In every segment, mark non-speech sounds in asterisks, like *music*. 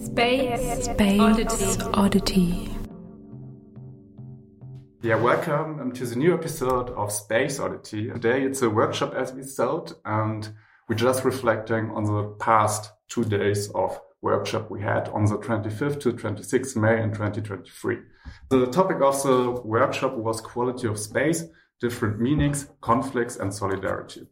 Space, Space Oddity. Oddity. Yeah, welcome um, to the new episode of Space Oddity. Today it's a workshop as we episode and we're just reflecting on the past two days of workshop we had on the 25th to 26th May in 2023. The topic of the workshop was quality of space, different meanings, conflicts and solidarity.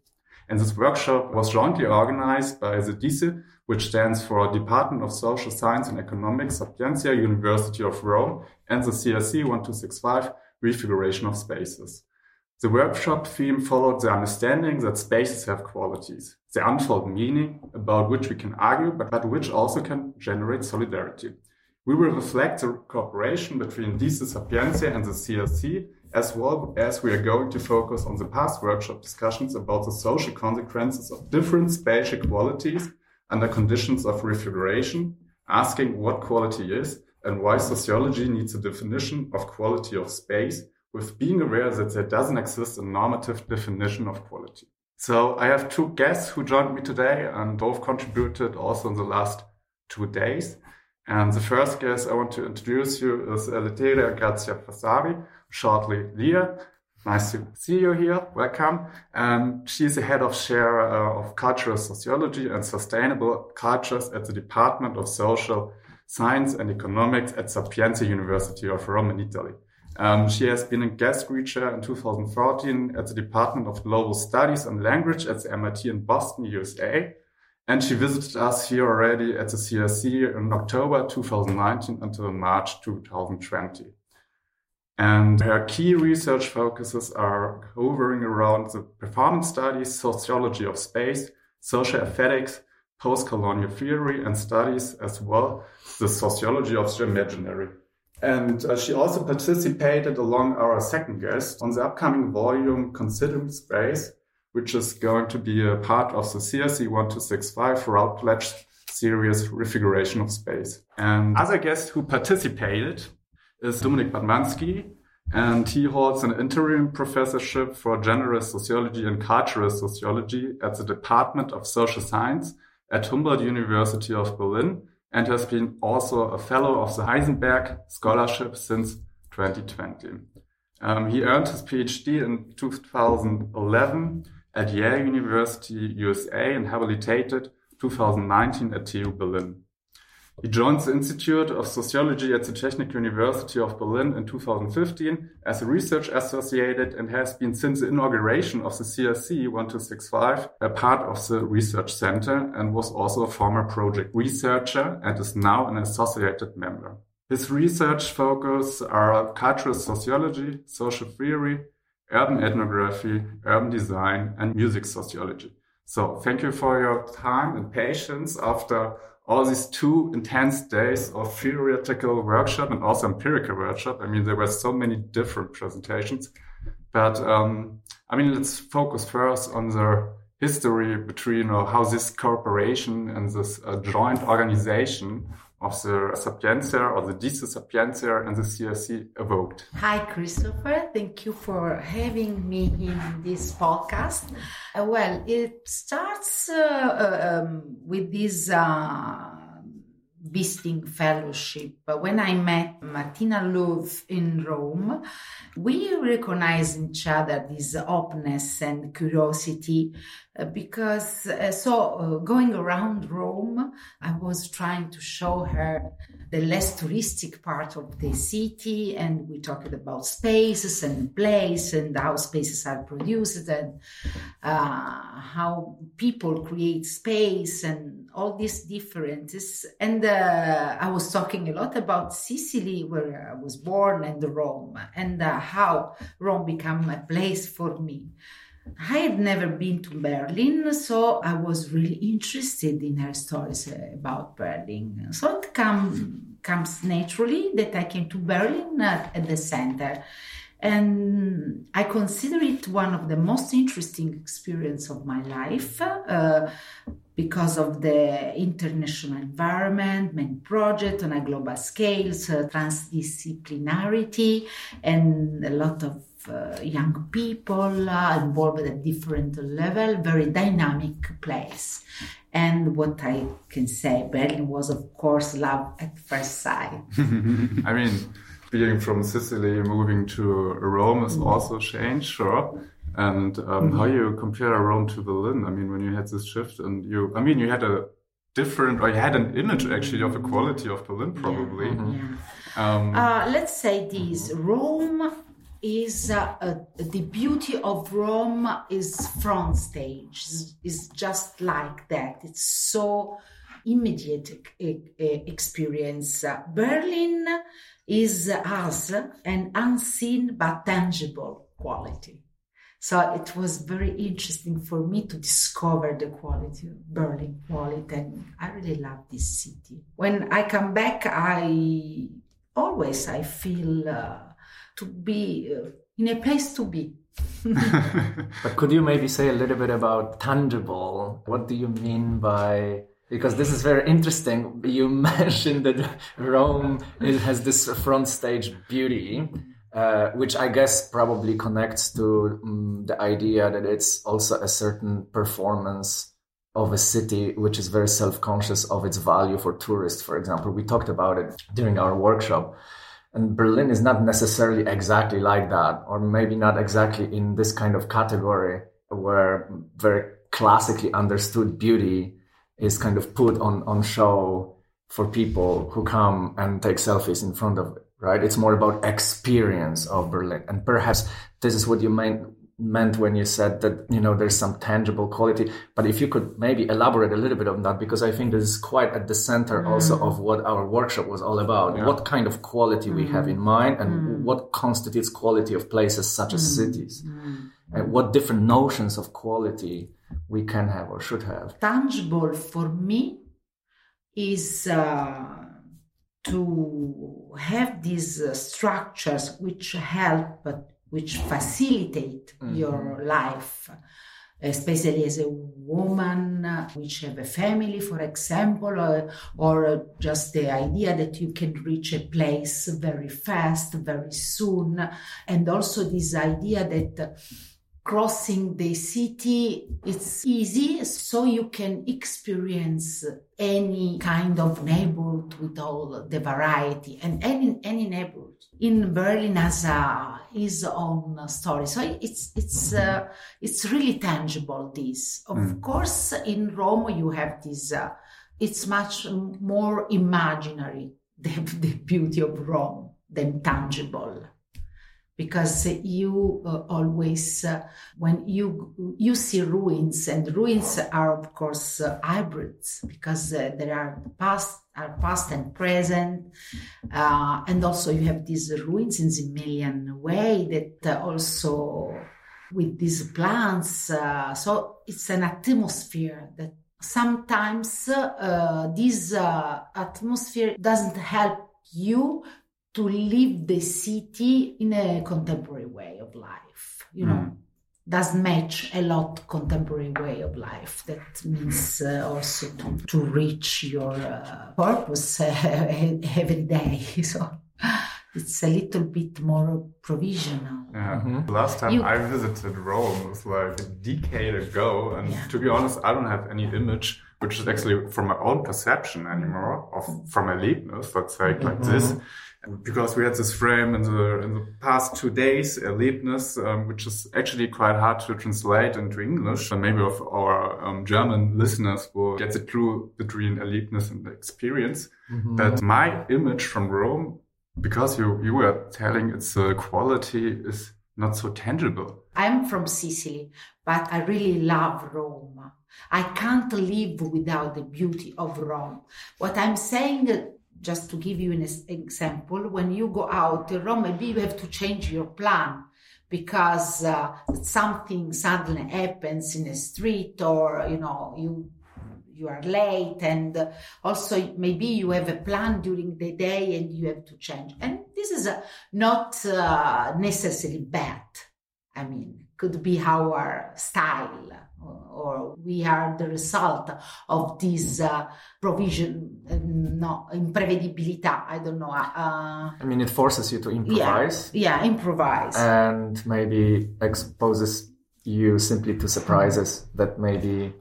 And this workshop was jointly organized by the DISE, which stands for Department of Social Science and Economics, Sapienza University of Rome, and the CRC 1265, Refiguration of Spaces. The workshop theme followed the understanding that spaces have qualities, the unfold meaning about which we can argue, but, but which also can generate solidarity. We will reflect the cooperation between DISE Sapienza and the CRC as well as we are going to focus on the past workshop discussions about the social consequences of different spatial qualities under conditions of refiguration, asking what quality is and why sociology needs a definition of quality of space with being aware that there doesn't exist a normative definition of quality. So I have two guests who joined me today and both contributed also in the last two days. And the first guest I want to introduce you is Letteria Grazia Fassari, shortly Leah. Nice to see you here. Welcome. And she's the head of share uh, of cultural sociology and sustainable cultures at the Department of Social Science and Economics at Sapienza University of Rome in Italy. Um, she has been a guest reader in 2014 at the Department of Global Studies and Language at the MIT in Boston, USA. And she visited us here already at the CRC in October 2019 until March 2020. And her key research focuses are hovering around the performance studies, sociology of space, social aesthetics, post-colonial theory, and studies as well the sociology of the imaginary. And uh, she also participated along our second guest on the upcoming volume Considering Space, which is going to be a part of the CRC 1265 Routledge series Refiguration of Space. And other guest who participated is Dominik Bartmanski, and he holds an interim professorship for general sociology and cultural sociology at the Department of Social Science at Humboldt University of Berlin and has been also a fellow of the Heisenberg Scholarship since 2020. Um, he earned his PhD in 2011 at Yale University, USA, and habilitated 2019 at TU Berlin. He joined the Institute of Sociology at the Technical University of Berlin in 2015 as a research associate and has been since the inauguration of the CRC 1265 a part of the research center and was also a former project researcher and is now an associated member. His research focus are cultural sociology, social theory, urban ethnography, urban design, and music sociology. So thank you for your time and patience after all these two intense days of theoretical workshop and also empirical workshop. I mean, there were so many different presentations, but um, I mean, let's focus first on the history between or how this corporation and this uh, joint organization of the Sapienza or the DISE Sapienza and the CRC evoked. Hi, Christopher. Thank you for having me in this podcast. Uh, well, it starts uh, uh um, with this uh, visiting fellowship. When I met Martina Loew in Rome, we recognized each other this openness and curiosity because uh, so uh, going around Rome, I was trying to show her the less touristic part of the city and we talked about spaces and place and how spaces are produced and uh, how people create space and all these differences. And uh, i was talking a lot about sicily where i was born and rome and uh, how rome became a place for me I had never been to Berlin, so I was really interested in her stories about Berlin. So it come, comes naturally that I came to Berlin at, at the center. And I consider it one of the most interesting experience of my life uh, because of the international environment, many projects on a global scale, so transdisciplinarity, and a lot of uh, young people uh, involved at a different level, very dynamic place. And what I can say, Berlin was, of course, love at first sight. *laughs* I mean, being from Sicily, moving to Rome is also change, sure. And um, how you compare Rome to Berlin? I mean, when you had this shift, and you, I mean, you had a different, or you had an image actually of the quality of Berlin, probably. Yeah. Um, Uh, let's say this Rome is uh, uh, the beauty of Rome is front stage is, just like that. It's so immediate experience. Berlin is us an unseen but tangible quality. So it was very interesting for me to discover the quality of Berlin quality and I really love this city. When I come back I always I feel uh, to be uh, in a place to be. *laughs* But could you maybe say a little bit about tangible? What do you mean by because this is very interesting. You *laughs* mentioned that Rome it has this front stage beauty, uh, which I guess probably connects to um, the idea that it's also a certain performance of a city which is very self-conscious of its value for tourists. For example, we talked about it during our workshop. And Berlin is not necessarily exactly like that, or maybe not exactly in this kind of category where very classically understood beauty is kind of put on, on show for people who come and take selfies in front of it, right? It's more about experience of Berlin. And perhaps this is what you meant, meant when you said that, you know, there's some tangible quality. But if you could maybe elaborate a little bit on that, because I think this is quite at the center mm. also of what our workshop was all about. Yeah. What kind of quality we have mm. in mind and mm. what constitutes quality of places such as cities and what different notions of quality we can have or should have. Tangible for me is uh, to have these uh, structures which help, which facilitate mm-hmm. your life. Especially as a woman, which have a family, for example, or, or just the idea that you can reach a place very fast, very soon, and also this idea that crossing the city it's easy so you can experience any kind of neighborhood with all the variety. And any any neighborhood. In berlin has a his own story. So it's it's uh, it's really tangible this. Of course in rome you have this uh, it's much more imaginary *laughs* the, the beauty of rome than tangible because you uh, always uh, when you you see ruins and ruins are of course uh, hybrids because uh, there are past are past and present uh, and also you have these ruins in Simmelian way that uh, also with these plants so it's an atmosphere that sometimes this atmosphere doesn't help you to live the city in a contemporary way of life you know. Doesn't match a lot contemporary way of life. That means uh, also to, to reach your uh, purpose *laughs* uh, every day *laughs* so it's a little bit more provisional Yeah. The Last time You- I visited Rome was like a decade ago, and Yeah. to be honest, I don't have any image which is actually from my own perception anymore of from Erlebnis, let's say it like this. Because we had this frame in the in the past two days, Erlebnis, um, which is actually quite hard to translate into English. And maybe of our um, German listeners will get the clue between Erlebnis and experience. But my image from Rome because you you were telling its uh, quality is not so tangible. I'm from Sicily, but I really love Rome. I can't live without the beauty of Rome. What I'm saying, just to give you an example, when you go out in Rome, maybe you have to change your plan because uh, something suddenly happens in a street or, you know, you you are late and also maybe you have a plan during the day and you have to change and this is not uh, necessarily bad i mean could be our style or, or we are the result of this uh, provision, uh, no, imprevedibilità. I don't know. Uh, I mean, it forces you to improvise. Yeah, yeah improvise. And maybe exposes you simply to surprises that maybe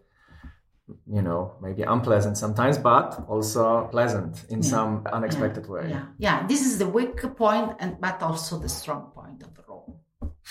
you know maybe unpleasant sometimes but also pleasant in yeah. some unexpected yeah. way yeah yeah this is the weak point and but also the strong point of rome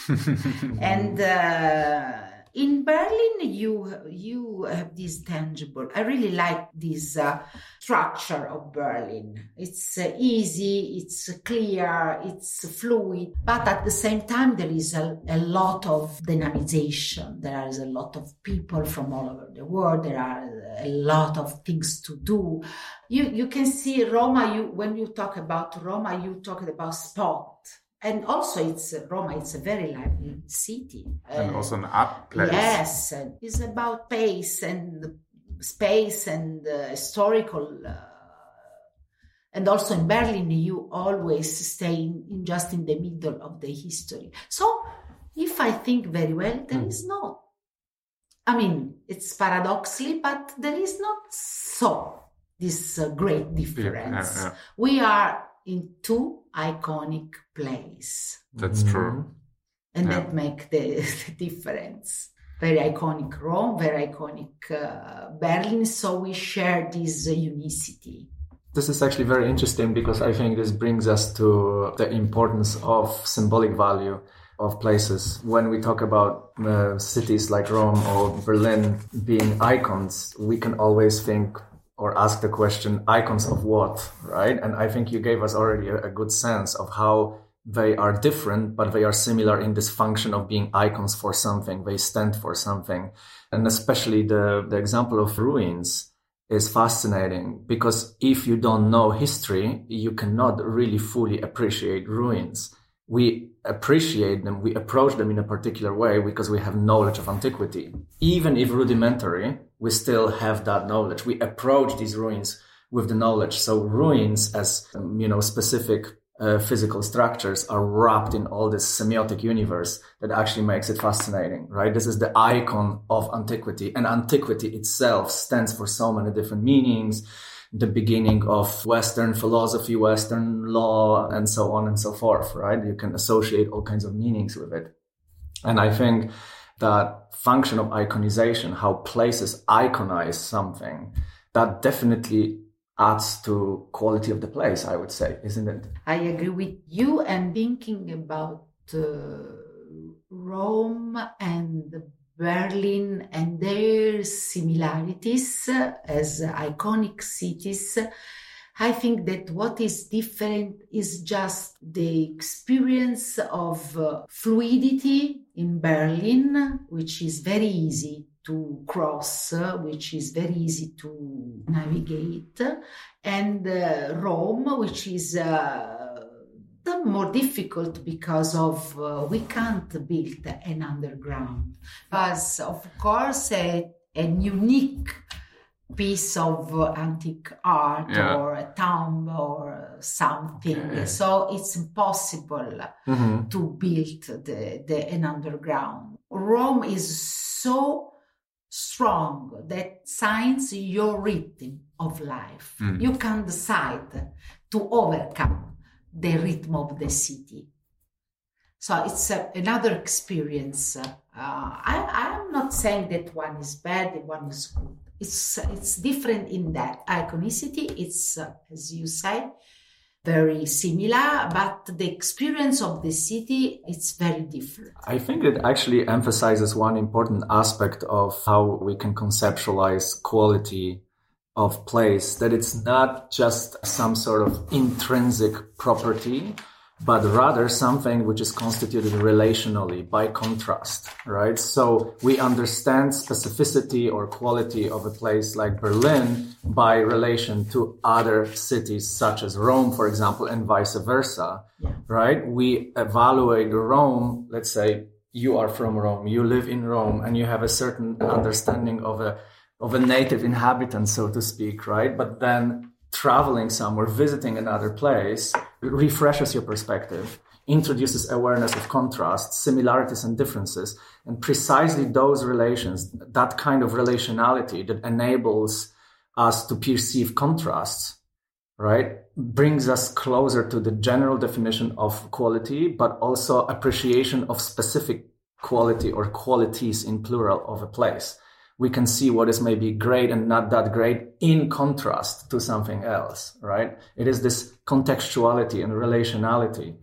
*laughs* and uh, in Berlin, you you have this tangible. I really like this uh, structure of Berlin. It's uh, easy, it's clear, it's fluid, but at the same time there is a, a lot of dynamization. There is a lot of people from all over the world. There are a lot of things to do. You you can see Roma. You when you talk about Roma, you talk about spot and also it's uh, Roma. It's a very lively city, and uh, also an art place. Yes, it's about pace and space and uh, historical. Uh, and also in Berlin, you always stay in, in, just in the middle of the history. So, if I think very well, there mm. is not. I mean, it's paradoxically, but there is not so this uh, great difference. Yeah, yeah, yeah. We are in two iconic places. That's mm-hmm. true. And yeah. that make the, *laughs* the, difference. Very iconic Rome, very iconic uh, Berlin. So we share this uh, unicity. This is actually very interesting because I think this brings us to the importance of symbolic value of places. When we talk about uh, cities like Rome or Berlin being icons, we can always think or ask the question icons of what? Right? And i think you gave us already a, a, good sense of how they are different but they are similar in this function of being icons for something. They stand for something. And especially the the example of ruins is fascinating because if you don't know history you cannot really fully appreciate ruins we appreciate them, we approach them in a particular way because we have knowledge of antiquity. Even if rudimentary, we still have that knowledge. We approach these ruins with the knowledge. So ruins as, um, you know, specific uh, physical structures are wrapped in all this semiotic universe that actually makes it fascinating, right? This is the icon of antiquity and antiquity itself stands for so many different meanings the beginning of Western philosophy, Western law, and so on and so forth, right? You can associate all kinds of meanings with it. And I think that function of iconization, how places iconize something, that definitely adds to quality of the place, I would say, isn't it? I agree with you and thinking about uh, Rome and Berlin and their similarities as iconic cities. I think that what is different is just the experience of uh, fluidity in Berlin, which is very easy to cross, uh, which is very easy to navigate, and uh, Rome, which is more difficult because of uh, we can't build an underground. But of course, a, a unique piece of uh, antique art yeah. or a tomb or something. Okay. So it's impossible mm-hmm. to build the, the an underground. Rome is so strong that signs your rhythm of life. Mm. You can decide to overcome the rhythm of the city. So it's another experience. Uh, I, I'm not saying that one is bad, one is good. It's it's different in that iconicity. It's uh, as you say, very similar, but the experience of the city it's very different. I think it actually emphasizes one important aspect of how we can conceptualize quality of place, that it's not just some sort of intrinsic property, but rather something which is constituted relationally by contrast, right? So we understand specificity or quality of a place like Berlin by relation to other cities such as Rome, for example, and vice versa, yeah. right? We evaluate Rome, let's say you are from Rome, you live in Rome, and you have a certain understanding of a of a native inhabitant, so to speak, right? But then traveling somewhere, visiting another place, refreshes your perspective. introduces awareness of contrasts, similarities and differences. And precisely those relations, that kind of relationality that enables us to perceive contrasts, right, brings us closer to the general definition of quality, but also appreciation of specific quality or qualities in plural of a place. We can see what is maybe great and not that great in contrast to something else, right? It is this contextuality and relationality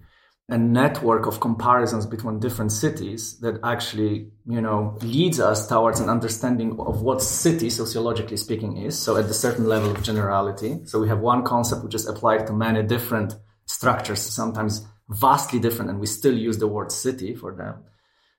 a network of comparisons between different cities that actually, you know, leads us towards an understanding of what city, sociologically speaking, is. So at a certain level of generality. So we have one concept which is applied to many different structures, sometimes vastly different, and we still use the word city for them.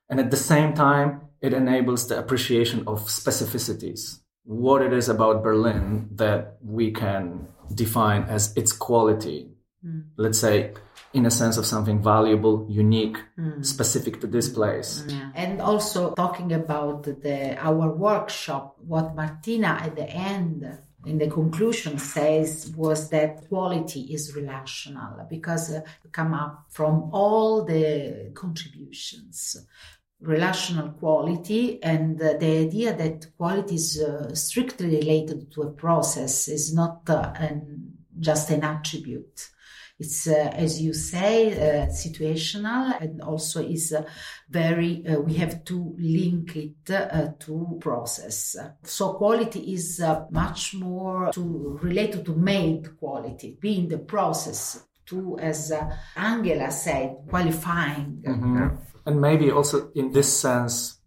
And at the same time, it enables the appreciation of specificities. What it is about Berlin that we can define as its quality. Mm. Let's say in a sense of something valuable, unique, mm. specific to this place. Yeah. And also talking about the our workshop, what Martina at the end in the conclusion says was that quality is relational because uh, come up from all the contributions relational quality and uh, the idea that quality is uh, strictly related to a process is not uh, an, just an attribute it's, uh, as you say, uh, situational and also is uh, very, we have to link it to process. So quality is much more to related to made quality, being the process to, as Angela said, qualifying. Mm-hmm. And maybe also in this sense,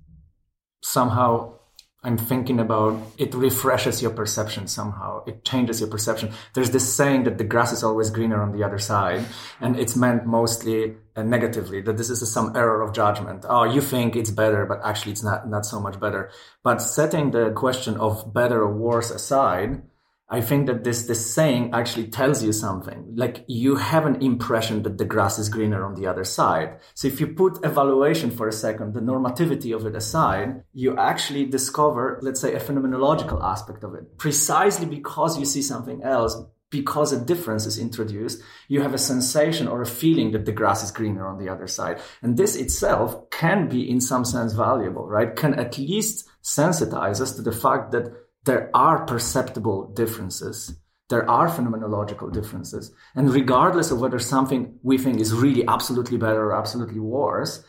somehow I'm thinking about it refreshes your perception somehow. It changes your perception. There's this saying that the grass is always greener on the other side, and it's meant mostly uh, negatively that this is some error of judgment. Oh, you think it's better, but actually it's not not so much better. But setting the question of better or worse aside, I think that this this saying actually tells you something. Like you have an impression that the grass is greener on the other side. So if you put evaluation for a second, the normativity of it aside, you actually discover, let's say, a phenomenological aspect of it. Precisely because you see something else, because a difference is introduced, you have a sensation or a feeling that the grass is greener on the other side. And this itself can be in some sense valuable, right? Can at least sensitize us to the fact that there are perceptible differences. There are phenomenological differences. And regardless of whether something we think is really absolutely better or absolutely worse,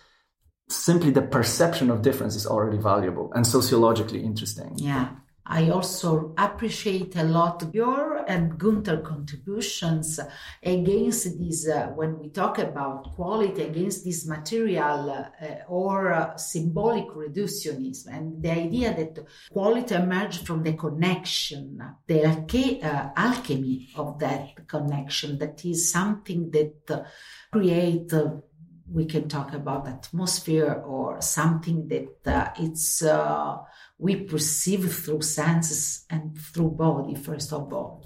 simply the perception of difference is already valuable and sociologically interesting. Yeah. I also appreciate a lot your and Gunther contributions against this, uh, when we talk about quality, against this material uh, or uh, symbolic reductionism. And the idea that quality emerged from the connection, the uh, alchemy of that connection, that is something that uh, create uh, we can talk about atmosphere or something that it's we perceive through senses and through body, first of all.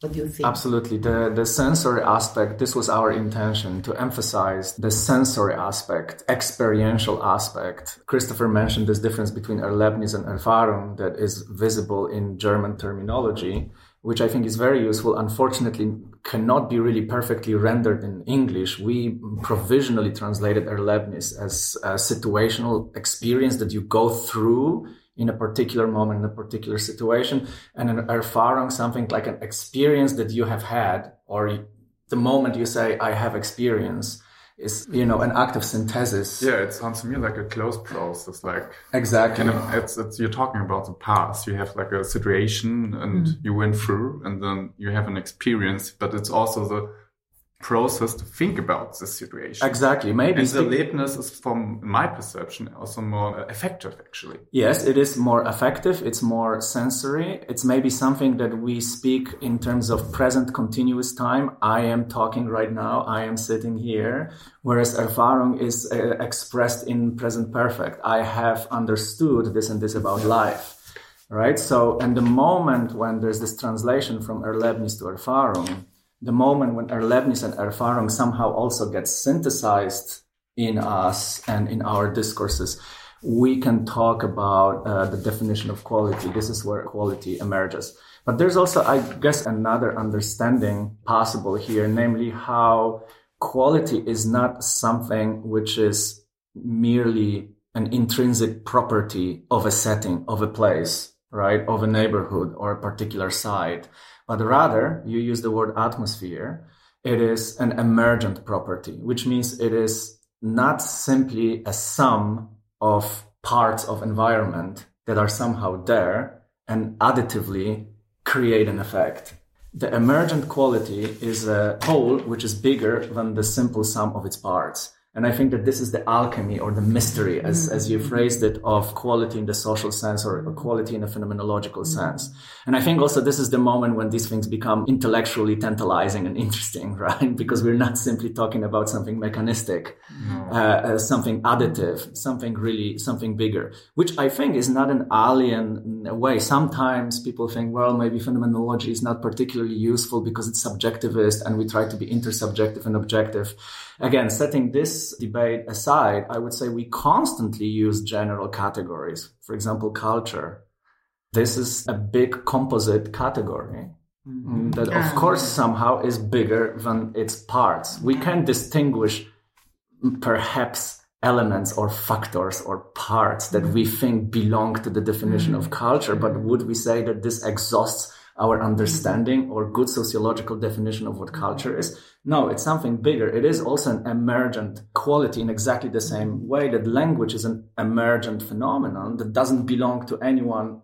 What do you think? Absolutely. The, the sensory aspect, this was our intention to emphasize the sensory aspect, experiential aspect. Christopher mentioned this difference between Erlebnis and Erfahrung that is visible in German terminology, which I think is very useful. Unfortunately, cannot be really perfectly rendered in English. We provisionally translated Erlebnis as a situational experience that you go through in a particular moment, in a particular situation, and an erfahrung, something like an experience that you have had, or the moment you say, I have experience, is, you know, an act of synthesis. Yeah, it sounds to me like a closed process, like. Exactly. You know, it's, it's, you're talking about the past. You have like a situation and mm. you went through and then you have an experience, but it's also the process to think about the situation. Exactly. Maybe and the Erlebnis is, from my perception, also more effective. Actually, yes, it is more effective. It's more sensory. It's maybe something that we speak in terms of present continuous time. I am talking right now. I am sitting here. Whereas Erfahrung is uh, expressed in present perfect. I have understood this and this about life right? So, and the moment when there's this translation from Erlebnis to Erfahrung, the moment when Erlebnis and Erfahrung somehow also get synthesized in us and in our discourses, we can talk about uh, the definition of quality. This is where quality emerges. But there's also, I guess, another understanding possible here, namely how quality is not something which is merely an intrinsic property of a setting, of a place, right? Of a neighborhood or a particular site. But rather, you use the word atmosphere. It is an emergent property, which means it is not simply a sum of parts of environment that are somehow there and additively create an effect. The emergent quality is a whole which is bigger than the simple sum of its parts. And I think that this is the alchemy or the mystery, as, as you phrased it, of quality in the social sense or quality in a phenomenological sense. And I think also this is the moment when these things become intellectually tantalizing and interesting, *laughs* right? Because we're not simply talking about something mechanistic, no. uh, uh, something additive, something really, something bigger, which I think is not an alien way. Sometimes people think, well, maybe phenomenology is not particularly useful because it's subjectivist and we try to be intersubjective and objective. Again, setting this debate aside, I would say we constantly use general categories. For example, culture. This is a big composite category mm-hmm. that, of ah. course, somehow is bigger than its parts. We can distinguish perhaps elements or factors or parts that we mm-hmm. think belong to the definition of mm-hmm. culture, but would we say that this exhausts our understanding or good sociological definition of what culture is. No, it's something bigger. It is also an emergent quality in exactly the same way that language is an emergent phenomenon that doesn't belong to anyone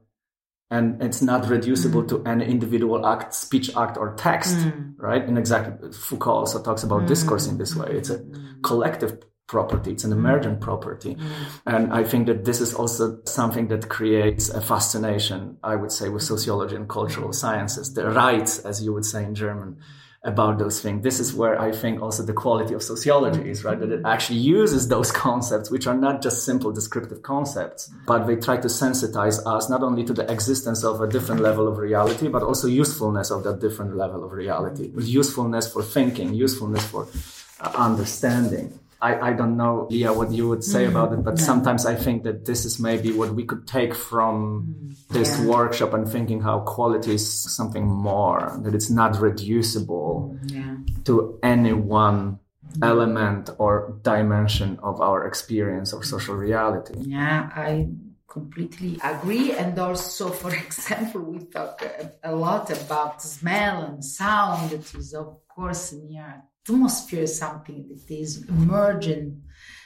and it's not reducible mm. to any individual act, speech act or text, mm. right? And exactly Foucault also talks about mm. discourse in this way. It's a collective property. It's an emergent property. Mm. And I think that this is also something that creates a fascination, I would say, with sociology and cultural sciences, the rights, as you would say in German, about those things. This is where I think also the quality of sociology is, right? That it actually uses those *laughs* concepts, which are not just simple descriptive concepts, but they try to sensitize us not only to the existence of a different level of reality, but also usefulness of that different level of reality, usefulness for thinking, usefulness for uh, understanding. I, I don't know, Leah, what you would say mm, about it, but yeah. sometimes I think that this is maybe what we could take from mm, this yeah. workshop and thinking how quality is something more, that it's not reducible yeah. to any one element or dimension of our experience of social reality. Yeah, I completely agree. And also, for *laughs* example, we talk a lot about smell and sound. That is, of course, near atmosphere is something that is emergent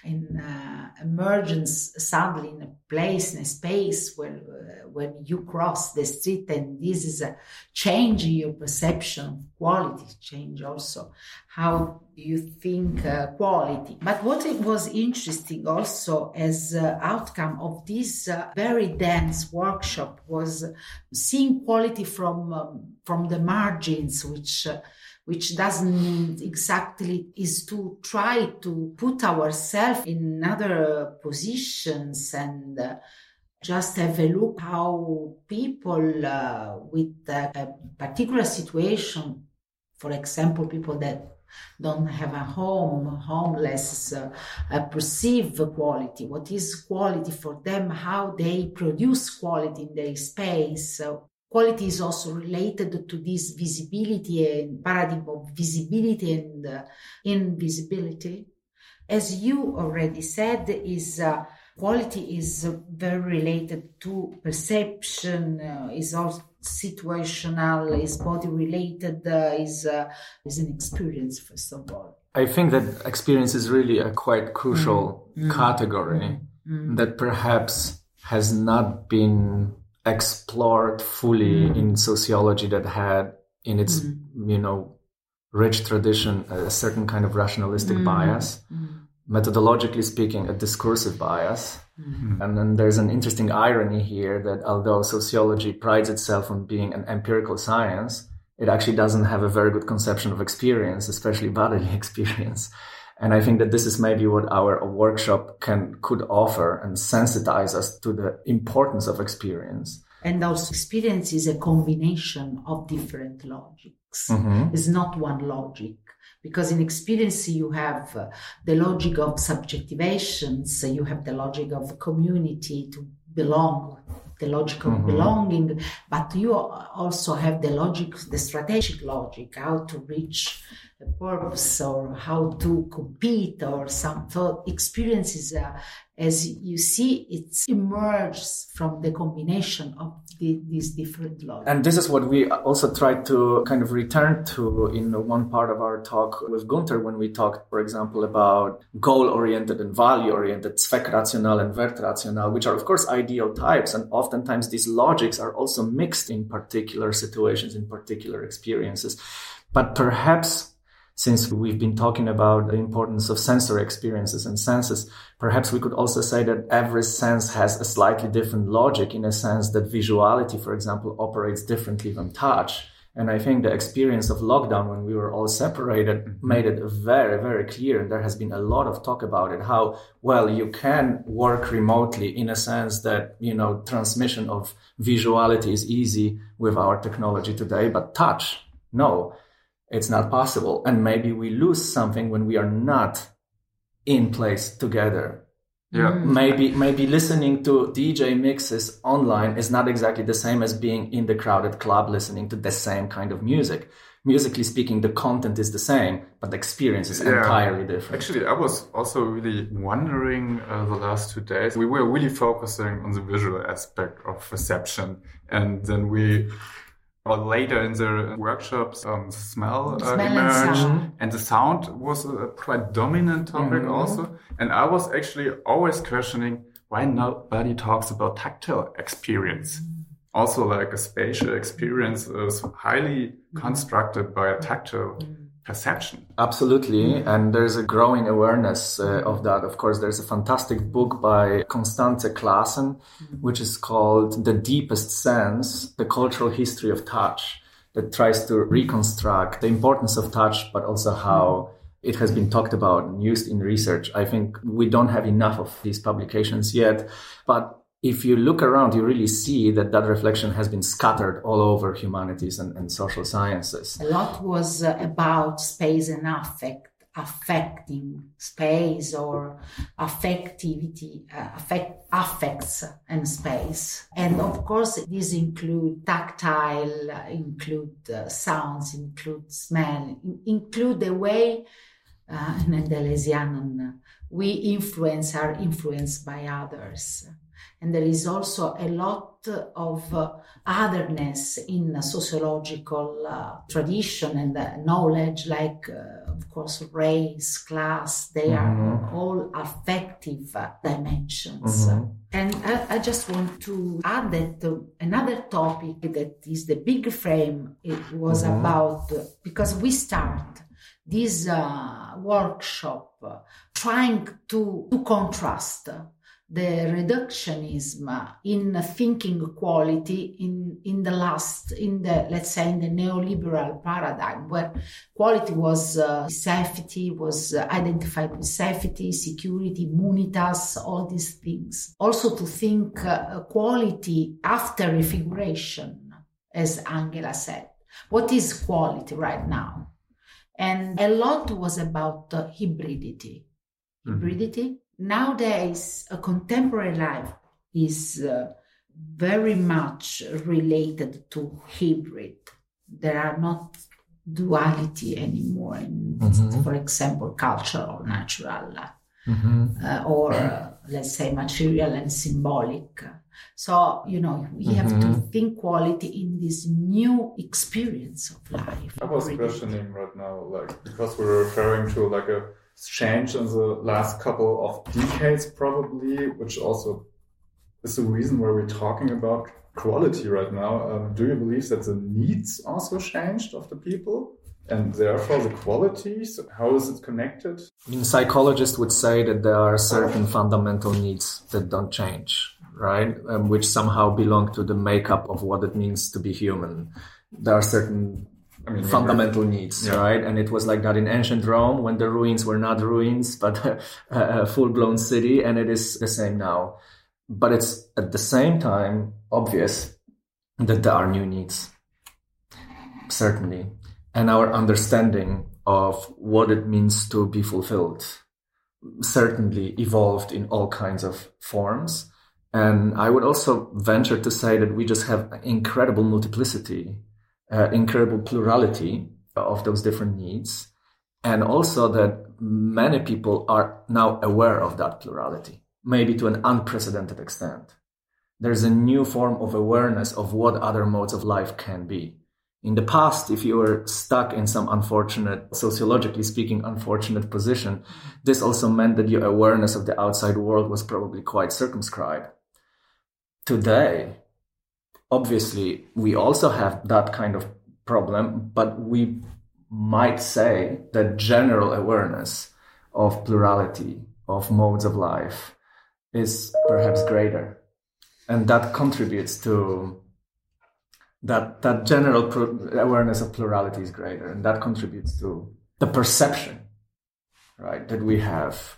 in uh, emergence suddenly in a place in a space where uh, when you cross the street and this is a change in your perception of quality change also how you think uh, quality. But what it was interesting also as uh, outcome of this uh, very dense workshop was seeing quality from um, from the margins which uh, which doesn't exactly is to try to put ourselves in other positions and uh, just have a look how people uh, with a, a particular situation, for example, people that don't have a home, homeless, uh, uh, perceive quality. What is quality for them? How they produce quality in their space. So Quality is also related to this visibility and paradigm of visibility and uh, invisibility. As you already said, is uh, quality is very related to perception, uh, is also situational, is body related, uh, is uh, is an experience first of all. I think that experience is really a quite crucial mm. category mm. that perhaps has not been explored fully mm. in sociology that had in its mm. you know rich tradition a certain kind of rationalistic mm. bias mm. methodologically speaking a discursive bias mm. and then there's an interesting irony here that although sociology prides itself on being an empirical science it actually doesn't have a very good conception of experience especially bodily *laughs* experience and I think that this is maybe what our workshop can could offer and sensitize us to the importance of experience. And also experience is a combination of different logics. Mm-hmm. It's not one logic because in experience you have uh, the logic of subjectivations, you have the logic of community to belong, the logic of mm-hmm. belonging, but you also have the logic, the strategic logic, how to reach purpose or how to compete or some thought experiences. Uh, as you see, it emerges from the combination of the, these different laws. And this is what we also tried to kind of return to in one part of our talk with Gunther when we talked, for example, about goal-oriented and value-oriented, Zweckrational and Wertrational, which are of course ideal types. And oftentimes these logics are also mixed in particular situations, in particular experiences. But perhaps since we've been talking about the importance of sensory experiences and senses, perhaps we could also say that every sense has a slightly different logic in a sense that visuality, for example, operates differently than touch. And I think the experience of lockdown when we were all separated mm-hmm. made it very, very clear. And there has been a lot of talk about it, how well you can work remotely in a sense that, you know, transmission of visuality is easy with our technology today, but touch, no it's not possible. And maybe we lose something when we are not in place together. Yeah. Mm. Maybe maybe listening to DJ mixes online is not exactly the same as being in the crowded club listening to the same kind of music. Musically speaking, the content is the same, but the experience is yeah. entirely different. Actually, I was also really wondering uh, the last two days. We were really focusing on the visual aspect of perception, and then we or later in the workshops, um, smell, uh, smell emerged, and, and, the sound was a quite dominant topic mm -hmm. also. And I was actually always questioning why nobody talks about tactile experience. Also, like a spatial experience is highly constructed by a tactile perception. Absolutely. And there's a growing awareness uh, of that. Of course, there's a fantastic book by Constance Classen, which is called The Deepest Sense, The Cultural History of Touch, that tries to reconstruct the importance of touch, but also how it has been talked about and used in research. I think we don't have enough of these publications yet, but if you look around, you really see that that reflection has been scattered all over humanities and, and social sciences. A lot was uh, about space and affect, affecting space or affectivity, uh, affect, affects and space. And of course, these include tactile, uh, include uh, sounds, include smell, in, include the way uh, in we influence are influenced by others and there is also a lot of uh, otherness in sociological uh, tradition and uh, knowledge, like, uh, of course, race, class, they mm-hmm. are all affective dimensions. Mm-hmm. And I, I, just want to add that another topic that is the big frame, it was mm-hmm. about, because we start this uh, workshop trying to, to contrast the reductionism in thinking quality in, in the last, in the, let's say, in the neoliberal paradigm, where quality was uh, safety, was uh, identified with safety, security, munitas, all these things. Also to think uh, quality after refiguration, as Angela said. What is quality right now? And a lot was about hybridity. Mm-hmm. Hybridity nowadays a contemporary life is uh, very much related to hybrid there are not duality anymore in mm-hmm. for example culture or natural mm-hmm. uh, or uh, let's say material and symbolic so you know we mm-hmm. have to mm-hmm. think quality in this new experience of life i was questioning right now like because we're referring to like a changed in the last couple of decades, probably, which also is the reason why we're talking about quality right now. Um, do you believe that the needs also changed of the people? And therefore, the qualities, how is it connected? I mean, psychologists would say that there are certain fundamental needs that don't change, right? Um, which somehow belong to the makeup of what it means to be human. There are certain I mean, fundamental needs, yeah. right? And it was like that in ancient Rome when the ruins were not ruins, but *laughs* a, a full blown city. And it is the same now. But it's at the same time obvious that there are new needs. Certainly. And our understanding of what it means to be fulfilled certainly evolved in all kinds of forms. And I would also venture to say that we just have incredible multiplicity uh, incredible plurality of those different needs. and also that many people are now aware of that plurality, maybe to an unprecedented extent. There's a new form of awareness of what other modes of life can be. In the past, if you were stuck in some unfortunate, sociologically speaking, unfortunate position, this also meant that your awareness of the outside world was probably quite circumscribed. Today, obviously, we also have that kind of problem, but we might say that general awareness of plurality of modes of life is perhaps greater. And that contributes to that that general awareness of plurality is greater. And that contributes to the perception right that we have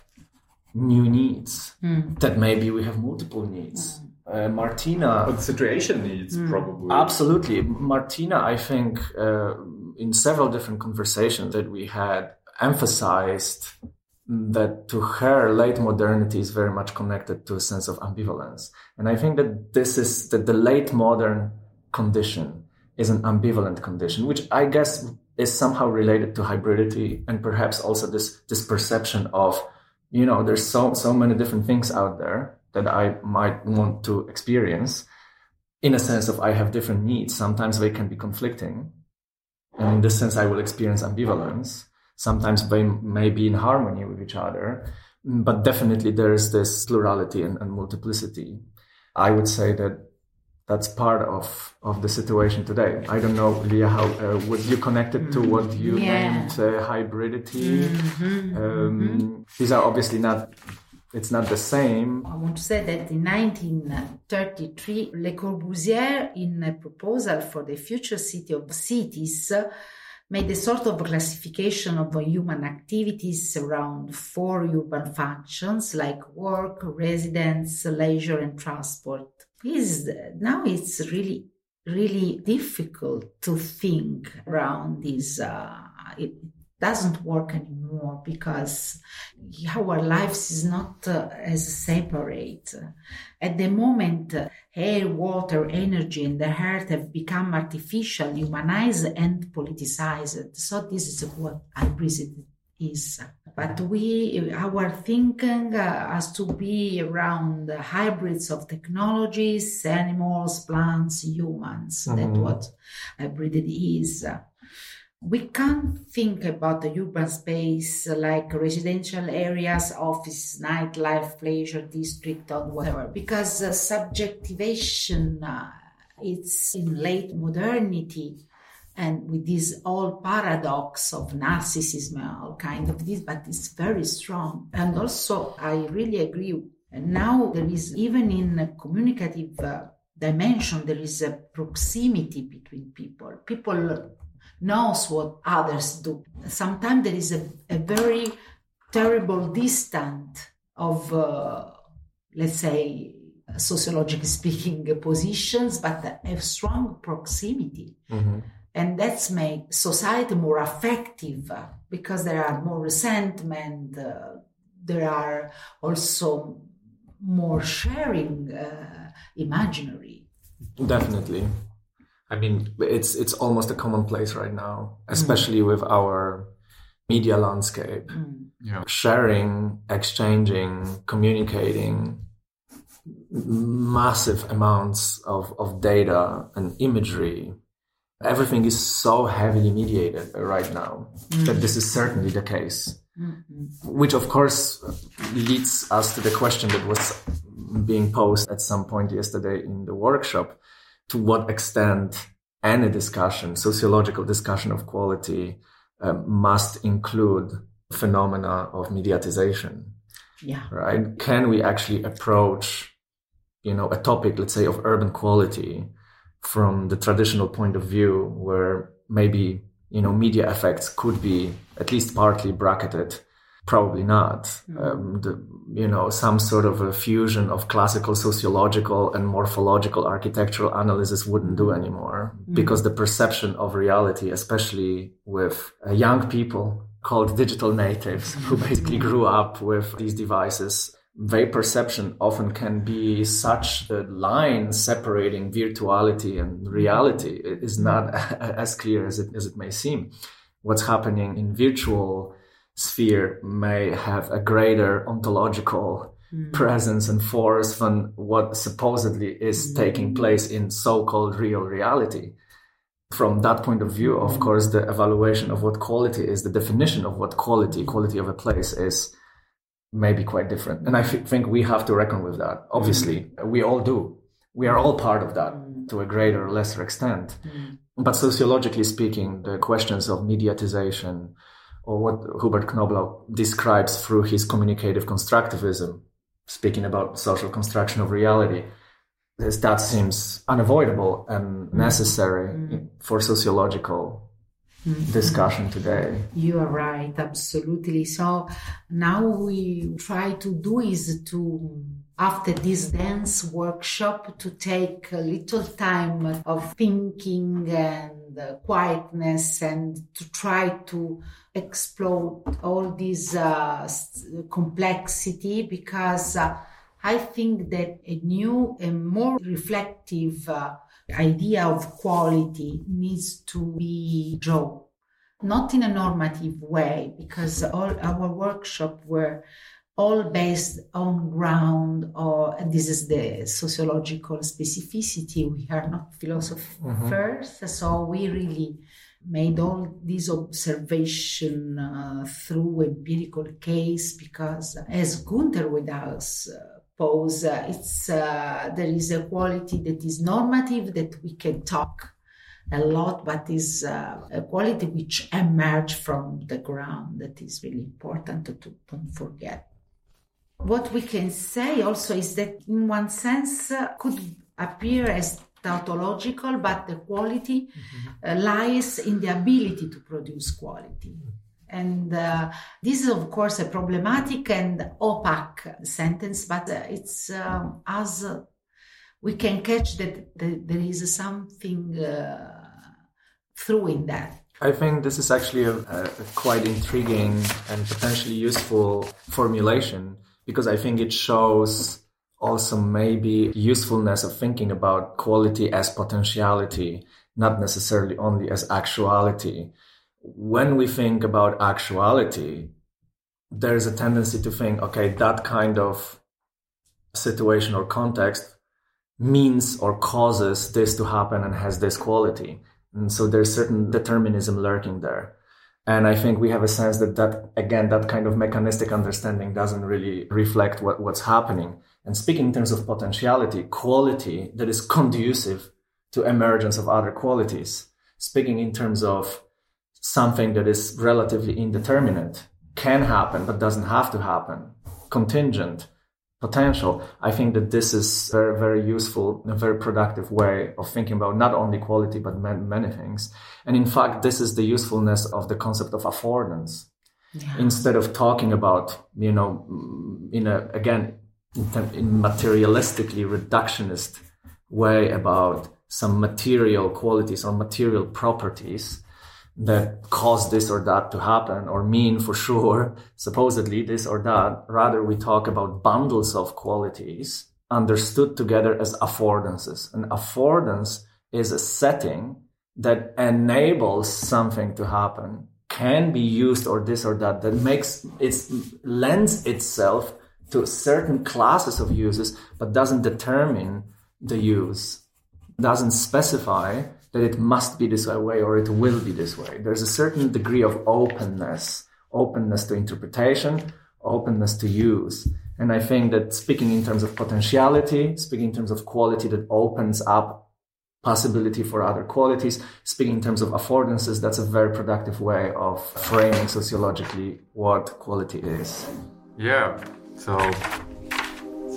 new needs Mm. that maybe we have multiple needs uh, martina What the situation needs, probably. Absolutely. Martina, I think, uh, in several different conversations that we had, emphasized that to her, late modernity is very much connected to a sense of ambivalence. And I think that this is that the late modern condition is an ambivalent condition, which I guess is somehow related to hybridity and perhaps also this, this perception of, you know, there's so, so many different things out there that I might want to experience in a sense of I have different needs. Sometimes they can be conflicting. And in this sense, I will experience ambivalence. Sometimes they may be in harmony with each other. But definitely there is this plurality and, and multiplicity. I would say that that's part of, of the situation today. I don't know, Leah, how uh, would you connect it to what you Yeah. named uh, hybridity? Um, These are obviously not, it's not the same. I want to say that in 1933, Le Corbusier, in a proposal for the future city of cities, made a sort of classification of human activities around four urban functions like work, residence, leisure, and transport. Now it's really really difficult to think around this. Uh, doesn't work anymore because our lives is not uh, as separate. At the moment, air, water, energy, and the earth have become artificial, humanized, and politicized. So this is what hybridity is. But we, our thinking uh, has to be around the hybrids of technologies, animals, plants, humans. That's what hybridity is. We can't think about the urban space like residential areas, office, nightlife, pleasure district, or whatever, because uh, subjectivation uh, it's in late modernity and with this all paradox of narcissism all kind of this but it's very strong. And also i really agree now there is even in communicative uh, dimension there is a proximity between people. People knows what others do. Sometimes there is a, a very terrible distance of uh, let's say sociologically speaking *laughs* positions but a strong proximity. And that's make society more effective uh, because there are more resentment uh, there are also more sharing uh, imaginary. Definitely. I mean, it's it's almost a commonplace right now, mm-hmm. especially with our media landscape. Mm. Yeah. Sharing, exchanging, communicating massive amounts of, of data and imagery. Everything is so heavily mediated right now mm. that this is certainly the case. Mm-hmm. Which, of course, leads us to the question that was being posed at some point yesterday in the workshop to what extent any discussion, sociological discussion of quality, um, must include phenomena of mediatization, yeah right? Can we actually approach, you know, a topic, let's say, of urban quality from the traditional point of view where maybe, you know, media effects could be at least partly bracketed? Probably not. Um, the, you know, some sort of a fusion of classical sociological and morphological architectural analysis wouldn't do anymore because the perception of reality, especially with uh, young people called digital natives who basically grew up with these devices, their perception often can be such the line separating virtuality and reality is not *laughs* as clear as it, as it may seem. What's happening in virtual sphere may have a greater ontological mm. presence and force than what supposedly is mm. taking place in so-called real reality. From that point of view of course the evaluation of what quality is the definition of what quality quality of a place is maybe quite different. And i think we have to reckon with that obviously. Mm. we all do. We are all part of that to a greater or lesser extent. But sociologically speaking the questions of mediatization or what Hubert Knoblauch describes through his communicative constructivism speaking about social construction of reality that seems unavoidable and necessary mm. for sociological mm. discussion today. You are right, absolutely. So now we try to do is to after this dance workshop to take a little time of thinking and quietness and to try to explore all this uh, complexity because uh, I think that a new and more reflective uh, idea of quality needs to be drawn, not in a normative way, because all our workshop were all based on ground or this is the sociological specificity. We are not philosophers, mm-hmm. so we really made all this observation uh, through empirical case because as Gunther with us uh, pose. Uh, it's uh, there is a quality that is normative that we can talk a lot, but is uh, a quality which emerge from the ground that is really important to, to don't forget. What we can say also is that in one sense uh, could appear as tautological, but the quality mm-hmm. Uh, lies in the ability to produce quality. And uh, this is, of course, a problematic and opaque sentence, but uh, it's um, as uh, we can catch that, there is something uh, through in that. I think this is actually a, a, quite intriguing and potentially useful formulation because I think it shows also maybe usefulness of thinking about quality as potentiality, not necessarily only as actuality when we think about actuality, there's a tendency to think, okay, that kind of situation or context means or causes this to happen and has this quality. And so there's certain determinism lurking there. And I think we have a sense that that, again, that kind of mechanistic understanding doesn't really reflect what, what's happening. And speaking in terms of potentiality, quality that is conducive to emergence of other qualities, speaking in terms of something that is relatively indeterminate can happen but doesn't have to happen contingent potential i think that this is very very useful a very productive way of thinking about not only quality but many things and in fact this is the usefulness of the concept of affordance yeah. instead of talking about you know mm, in a again in materialistically reductionist way about some material qualities or material properties that cause this or that to happen or mean for sure, supposedly this or that. Rather, we talk about bundles of qualities understood together as affordances. An affordance is a setting that enables something to happen, can be used or this or that, that makes it lends itself to certain classes of uses, but doesn't determine the use, doesn't specify that it must be this way or it will be this way. There's a certain degree of openness, openness to interpretation, openness to use. And I think that speaking in terms of potentiality, speaking in terms of quality that opens up possibility for other qualities, speaking in terms of affordances, that's a very productive way of framing sociologically what quality is. Yeah. So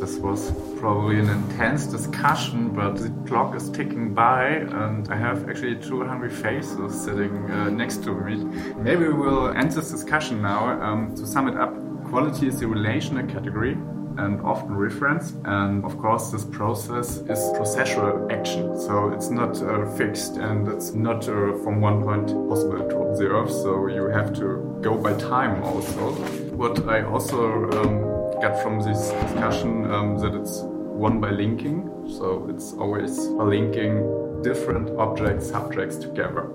this was probably an intense discussion, but the clock is ticking by, and I have actually two hungry faces sitting uh, next to me. Maybe we will end this discussion now. Um, to sum it up, quality is a relational category and often referenced. And of course, this process is processual action. So it's not uh, fixed and it's not uh, from one point possible to observe. So you have to go by time also. What I also um, get from this discussion um, that it's one by linking. So it's always by linking different objects, subjects together.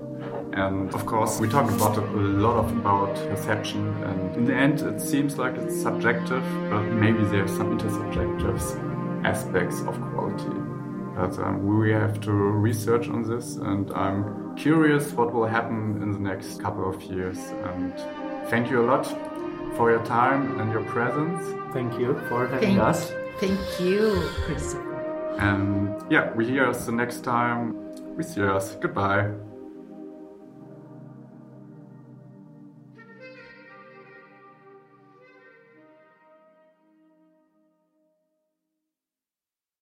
And of course, we talk about a lot of about perception. And in the end, it seems like it's subjective, but maybe there's some intersubjective aspects of quality. But um, we have to research on this, and I'm curious what will happen in the next couple of years. And thank you a lot for your time and your presence. Thank you for having Thank, us. thank you, Christopher. And yeah, we hear us the next time. We see us. Goodbye.